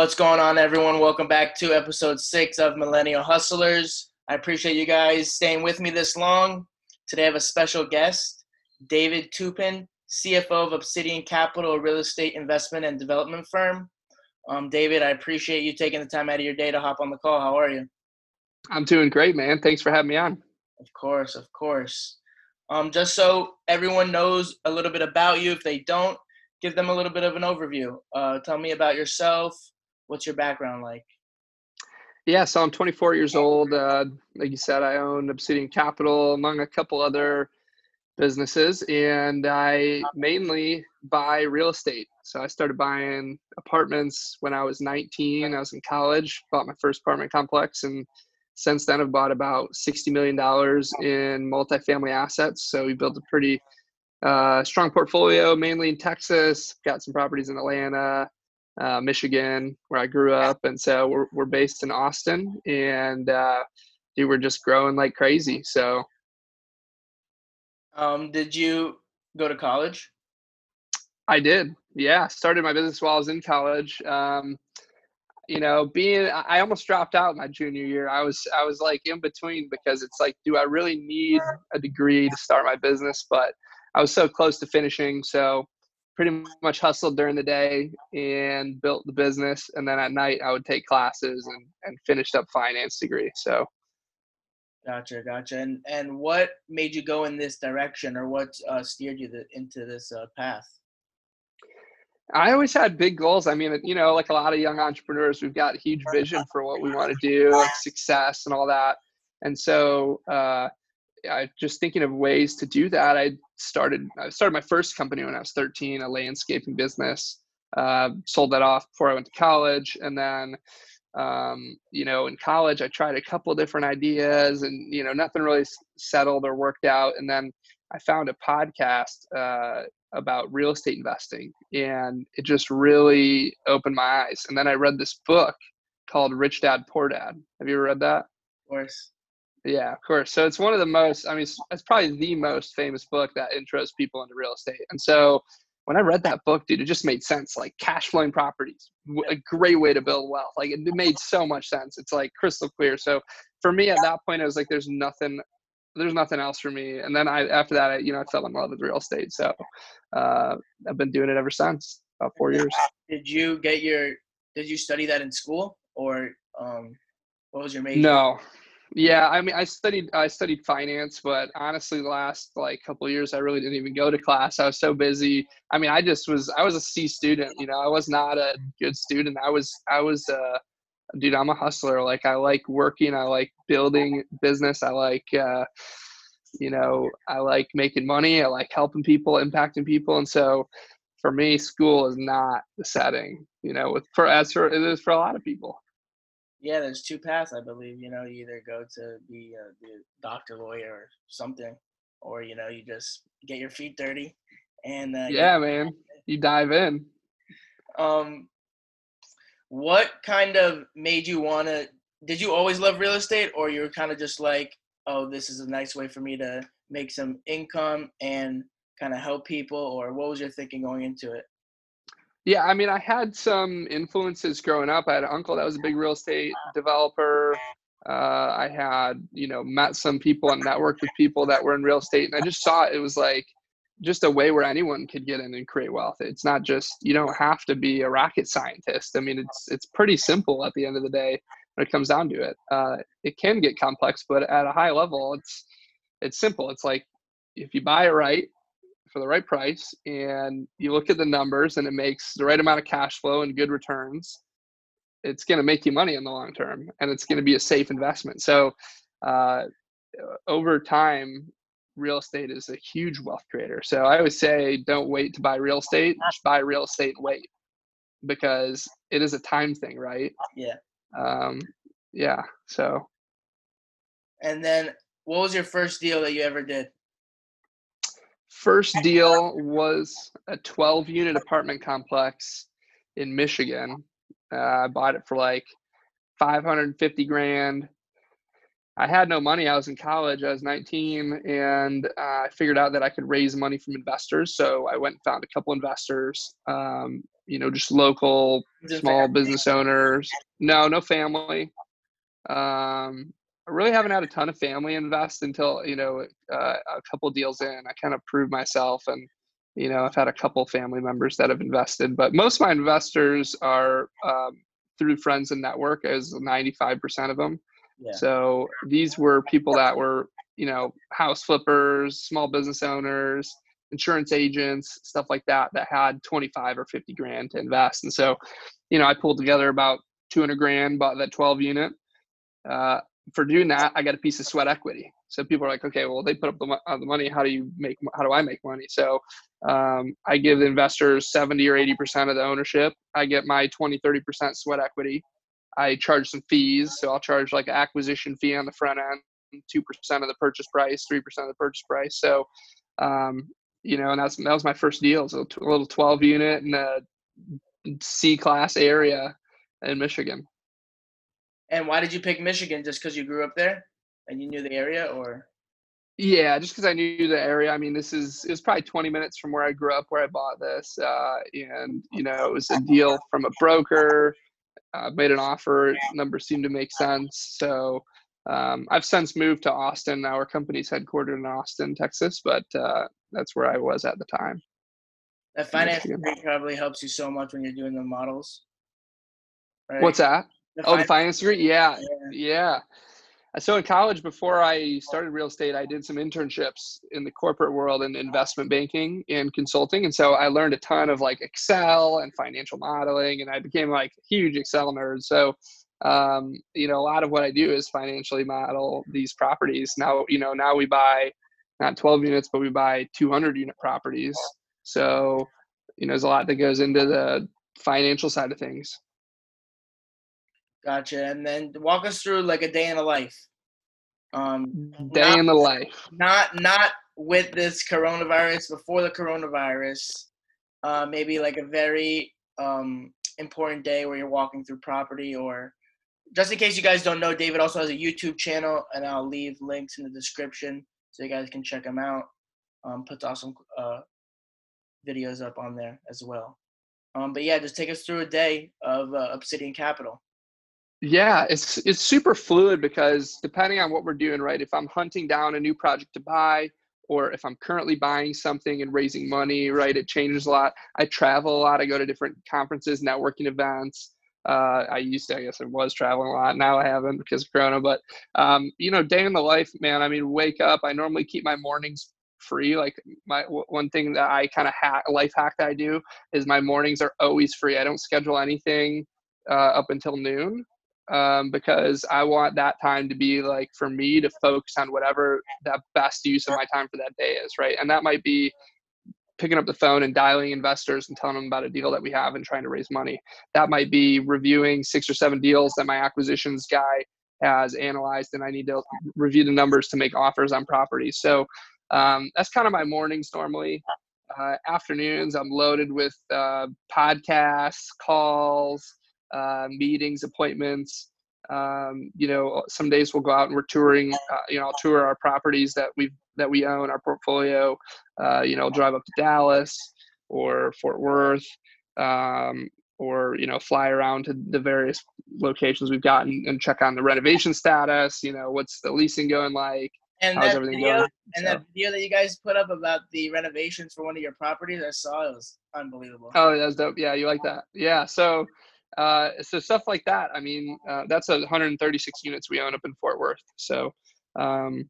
What's going on, everyone? Welcome back to episode six of Millennial Hustlers. I appreciate you guys staying with me this long. Today I have a special guest, David Toupin, CFO of Obsidian Capital, a real estate investment and development firm. Um, David, I appreciate you taking the time out of your day to hop on the call. How are you? I'm doing great, man. Thanks for having me on. Of course, of course. Um, just so everyone knows a little bit about you, if they don't, give them a little bit of an overview. Uh, tell me about yourself. What's your background like? Yeah, so I'm 24 years old. Uh, like you said, I own Obsidian Capital among a couple other businesses, and I mainly buy real estate. So I started buying apartments when I was 19. I was in college, bought my first apartment complex, and since then I've bought about $60 million in multifamily assets. So we built a pretty uh, strong portfolio, mainly in Texas. Got some properties in Atlanta, uh, Michigan, where I grew up, and so we're we're based in Austin, and uh, we were just growing like crazy. So, um, did you go to college? I did. Yeah, started my business while I was in college. Um, you know, being I almost dropped out my junior year. I was I was like in between because it's like, do I really need a degree to start my business? But I was so close to finishing, so pretty much hustled during the day and built the business, and then at night I would take classes and and finished up finance degree. So. Gotcha, gotcha. And and what made you go in this direction, or what uh, steered you the, into this uh, path? I always had big goals. I mean, you know, like a lot of young entrepreneurs, we've got huge vision for what we want to do, like success and all that. And so, uh, I just thinking of ways to do that. I started I started my first company when I was 13, a landscaping business. Uh, sold that off before I went to college, and then um, you know in college I tried a couple different ideas, and you know nothing really settled or worked out. And then I found a podcast uh, about real estate investing, and it just really opened my eyes. And then I read this book called Rich Dad Poor Dad. Have you ever read that? Of course. Yeah, of course. So it's one of the most, I mean, it's probably the most famous book that intros people into real estate. And so when I read that book, dude, it just made sense. Like cash flowing properties, a great way to build wealth. Like it made so much sense. It's like crystal clear. So for me at that point, I was like, there's nothing, there's nothing else for me. And then I, after that, I, you know, I fell in love with real estate. So uh, I've been doing it ever since about four years. Did you get your, did you study that in school or um, what was your major? No, yeah, I mean, I studied I studied finance, but honestly, the last like couple years, I really didn't even go to class. I was so busy. I mean, I just was I was a C student. You know, I was not a good student. I was I was uh, dude. I'm a hustler. Like I like working. I like building business. I like uh, you know I like making money. I like helping people, impacting people, and so for me, school is not the setting. You know, with for as for it is for a lot of people yeah, there's two paths, I believe. You know, you either go to be a, be a doctor, lawyer, or something, or you know, you just get your feet dirty, and uh, yeah, man, you dive in. Um, what kind of made you want to? Did you always love real estate, or you were kind of just like, oh, this is a nice way for me to make some income and kind of help people, or what was your thinking going into it? Yeah, I mean, I had some influences growing up. I had an uncle that was a big real estate developer. Uh, I had, you know, met some people and networked with people that were in real estate, and I just saw it was like just a way where anyone could get in and create wealth. It's not just you don't have to be a rocket scientist. I mean, it's it's pretty simple at the end of the day when it comes down to it. Uh, it can get complex, but at a high level, it's it's simple. It's like if you buy it right, for the right price and you look at the numbers and it makes the right amount of cash flow and good returns, it's going to make you money in the long term and it's going to be a safe investment. So, uh, over time, real estate is a huge wealth creator. So I always say, don't wait to buy real estate, just buy real estate and wait because it is a time thing, right? Yeah. Um, yeah. So. And then what was your first deal that you ever did? First deal was a 12 unit apartment complex in Michigan. Uh, I bought it for like 550 grand. I had no money. I was in college. I was 19, and uh, I figured out that I could raise money from investors. So I went and found a couple investors. Um, you know, just local small business owners. No, no family. Um, really haven't had a ton of family invest until you know uh, a couple deals in. I kind of proved myself, and you know I've had a couple family members that have invested, but most of my investors are um, through friends and network. As 95% of them. Yeah. So these were people that were you know house flippers, small business owners, insurance agents, stuff like that that had 25 or 50 grand to invest. And so, you know, I pulled together about 200 grand, bought that 12 unit. Uh, for doing that, I got a piece of sweat equity. So people are like, okay, well, they put up the, uh, the money. How do you make? How do I make money? So um, I give the investors 70 or 80 percent of the ownership. I get my 20, 30 percent sweat equity. I charge some fees. So I'll charge like acquisition fee on the front end, two percent of the purchase price, three percent of the purchase price. So um, you know, and that's that was my first deal. So a little 12 unit in a C class area in Michigan. And why did you pick Michigan? Just because you grew up there and you knew the area, or? Yeah, just because I knew the area. I mean, this is it was probably 20 minutes from where I grew up, where I bought this, uh, and you know, it was a deal from a broker. Uh, made an offer. Numbers seemed to make sense, so um, I've since moved to Austin. Our company's headquartered in Austin, Texas, but uh, that's where I was at the time. That finance degree probably helps you so much when you're doing the models. Right? What's that? The oh, the finance degree? Yeah, yeah. yeah. So in college, before I started real estate, I did some internships in the corporate world and investment banking and consulting. And so I learned a ton of like Excel and financial modeling, and I became like a huge Excel nerd. So um, you know, a lot of what I do is financially model these properties. Now, you know, now we buy not 12 units, but we buy 200 unit properties. So, you know, there's a lot that goes into the financial side of things. Gotcha. And then walk us through like a day in the life. Um, day not, in the life. Not not with this coronavirus, before the coronavirus. Uh, maybe like a very um, important day where you're walking through property or just in case you guys don't know, David also has a YouTube channel, and I'll leave links in the description so you guys can check him out. Um, puts awesome uh, videos up on there as well. Um, but yeah, just take us through a day of uh, Obsidian Capital. Yeah, it's it's super fluid because depending on what we're doing, right? If I'm hunting down a new project to buy, or if I'm currently buying something and raising money, right? It changes a lot. I travel a lot. I go to different conferences, networking events. Uh, I used to, I guess I was traveling a lot. Now I haven't because of Corona. But um, you know, day in the life, man. I mean, wake up. I normally keep my mornings free. Like my one thing that I kind of hack life hack that I do is my mornings are always free. I don't schedule anything uh, up until noon um, because I want that time to be like for me to focus on whatever that best use of my time for that day is, right? And that might be picking up the phone and dialing investors and telling them about a deal that we have and trying to raise money. That might be reviewing six or seven deals that my acquisitions guy has analyzed, and I need to review the numbers to make offers on properties. So um, that's kind of my mornings normally. Uh, afternoons, I'm loaded with uh, podcasts, calls, uh, meetings, appointments. Um, you know, some days we'll go out and we're touring. Uh, you know, I'll tour our properties that we that we own, our portfolio. Uh, you know, drive up to Dallas or Fort Worth, um, or you know, fly around to the various locations we've gotten and check on the renovation status. You know, what's the leasing going like? And How's that video, going? and so. that video that you guys put up about the renovations for one of your properties, I saw it was unbelievable. Oh, that was dope. Yeah, you like that? Yeah. So uh, so stuff like that. I mean, uh, that's 136 units we own up in Fort Worth. So, um,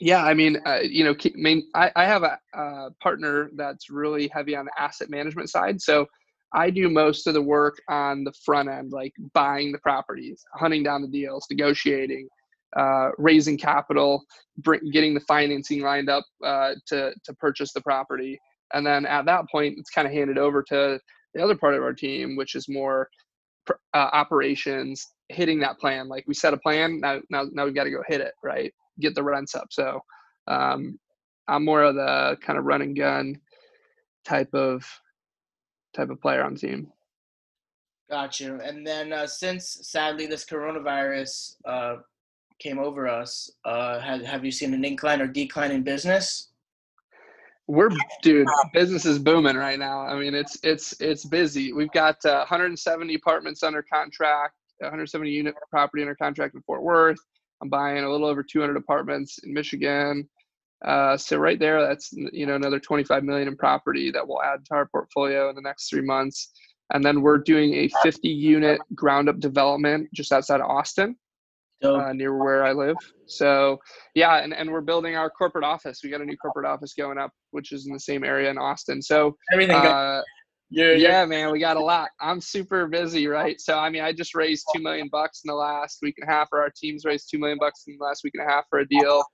yeah, I mean, uh, you know, main, I, I have a, a, partner that's really heavy on the asset management side. So I do most of the work on the front end, like buying the properties, hunting down the deals, negotiating, uh, raising capital, bring, getting the financing lined up uh, to to purchase the property, and then at that point, it's kind of handed over to the other part of our team, which is more uh, operations, hitting that plan. Like we set a plan, now now now we've got to go hit it, right? Get the rents up. So um, I'm more of the kind of run and gun type of type of player on team. Got you. And then uh, since sadly this coronavirus uh, came over us, uh, have, have you seen an incline or decline in business? We're dude, business is booming right now. I mean, it's it's it's busy. We've got uh, 170 apartments under contract, 170 unit property under contract in Fort Worth. I'm buying a little over 200 apartments in Michigan. Uh, so right there, that's you know another 25 million in property that will add to our portfolio in the next three months. And then we're doing a 50 unit ground up development just outside of Austin uh, near where I live. So yeah, and, and we're building our corporate office. We got a new corporate office going up, which is in the same area in Austin. So everything. Uh, you're, yeah, man, we got a lot. I'm super busy, right? So I mean, I just raised two million bucks in the last week and a half, or our team's raised two million bucks in the last week and a half for a deal.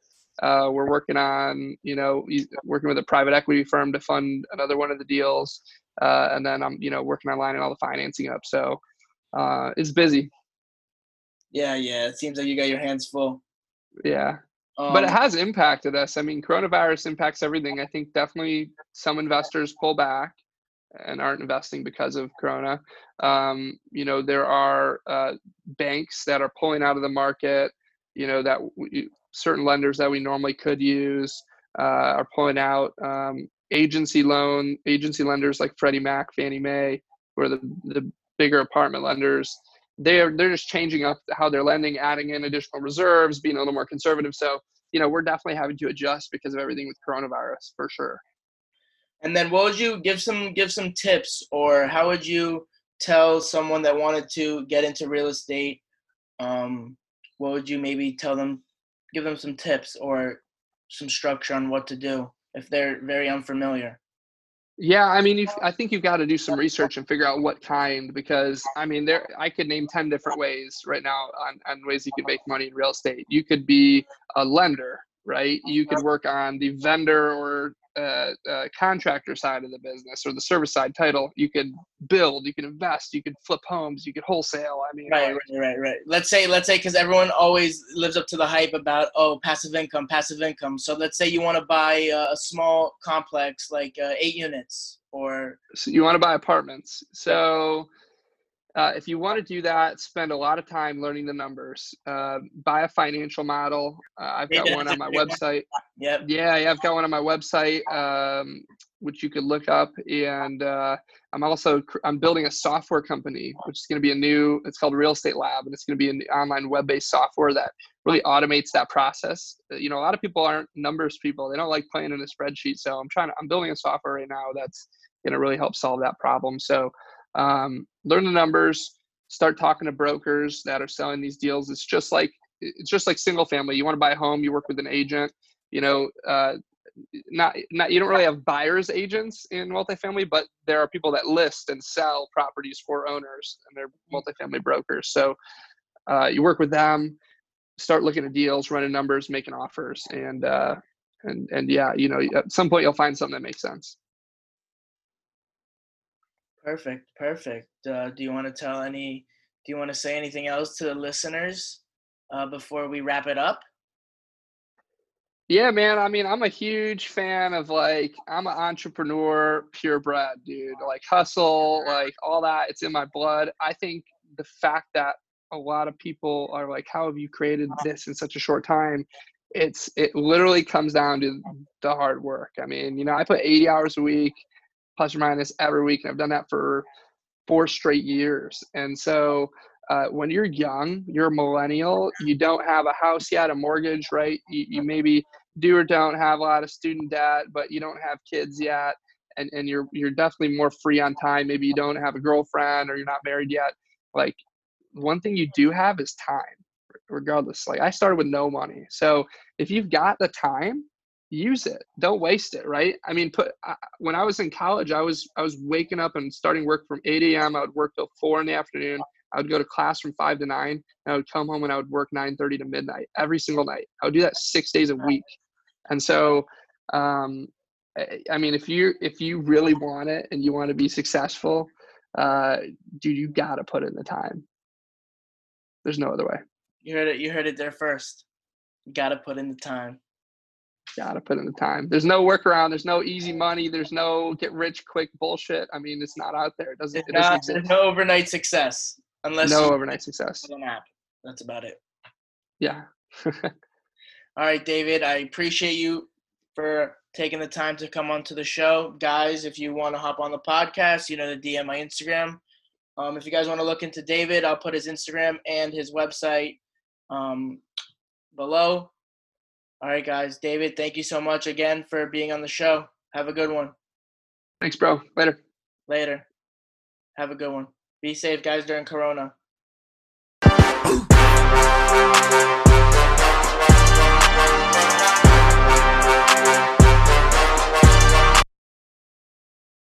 Uh, we're working on, you know, working with a private equity firm to fund another one of the deals, uh, and then I'm, you know, working on lining all the financing up. So uh, it's busy. Yeah, yeah. It seems like you got your hands full. Yeah. Um, but it um, has impacted us. I mean, coronavirus impacts everything. I think definitely some investors pull back and aren't investing because of Corona. Um, you know, there are uh, banks that are pulling out of the market. You know that we, certain lenders that we normally could use uh, are pulling out. Um, agency loan agency lenders like Freddie Mac, Fannie Mae, who are the the bigger apartment lenders they're they're just changing up how they're lending, adding in additional reserves, being a little more conservative. So you know we're definitely having to adjust because of everything with coronavirus for sure. And then what would you give some give some tips or how would you tell someone that wanted to get into real estate? Um, what would you maybe tell them? Give them some tips or some structure on what to do if they're very unfamiliar. Yeah, I mean, I think you've got to do some research and figure out what kind, because I mean, there I could name ten different ways right now on, on ways you could make money in real estate. You could be a lender, right? You could work on the vendor or uh, uh, contractor side of the business or the service side title. You could build, you could invest, you could flip homes, you could wholesale. I mean, right, right, right, right. Let's say, let's say, because everyone always lives up to the hype about oh, passive income, passive income. So let's say you want to buy a, small complex, like uh, eight units, or so you want to buy apartments. So uh, if you want to do that, spend a lot of time learning the numbers. Uh, buy a financial model. Uh, I've got one on my website. Yep. Yeah, yeah, I've got one on my website, um, which you could look up. And uh, I'm also I'm building a software company, which is going to be a new. It's called Real Estate Lab, and it's going to be an online web-based software that really automates that process. Uh, you know, a lot of people aren't numbers people. They don't like playing in a spreadsheet. So I'm trying to. I'm building a software right now that's going to really help solve that problem. So um, learn the numbers start talking to brokers that are selling these deals. It's just like it's just like single family. You want to buy a home you work with an agent you know uh, not not you don't really have buyers agents in multifamily but there are people that list and sell properties for owners and they're multifamily brokers. So uh, you work with them start looking at deals running numbers making offers and uh, and and yeah you know at some point you'll find something that makes sense Perfect, perfect. Uh, do you want to tell any? Do you want to say anything else to the listeners uh, before we wrap it up? Yeah, man. I mean, I'm a huge fan of like I'm an entrepreneur, purebred, dude. Like hustle, like all that. It's in my blood. I think the fact that a lot of people are like, "How have you created this in such a short time?" It's it literally comes down to the hard work. I mean, you know, I put 80 hours a week plus or minus every week. And I've done that for four straight years. And so uh, when you're young, you're a millennial, you don't have a house yet, a mortgage, right? You, you maybe do or don't have a lot of student debt, but you don't have kids yet. And, and you're you're definitely more free on time. Maybe you don't have a girlfriend or you're not married yet. Like one thing you do have is time, regardless. Like I started with no money. So if you've got the time, use it don't waste it right i mean put uh, when i was in college i was i was waking up and starting work from 8 a.m i would work till 4 in the afternoon i would go to class from 5 to 9 and i would come home and i would work 9 30 to midnight every single night i would do that six days a week and so um, I mean, if you if you really want it and you want to be successful, uh, dude, you gotta put in the time. There's no other way. You heard it. You heard it there first. You gotta put in the time gotta put in the time. There's no workaround. There's no easy money. There's no get rich quick bullshit. I mean, it's not out there. It doesn't. It doesn't There's no overnight success unless no overnight success. An app. That's about it. Yeah, All right, David. I appreciate you for taking the time to come onto the show, guys. If you want to hop on the podcast, you know, the DM my Instagram. Um, if you guys want to look into David, I'll put his Instagram and his website um, below. All right, guys. David, thank you so much again for being on the show. Have a good one. Thanks, bro. Later. Later. Have a good one. Be safe, guys, during Corona.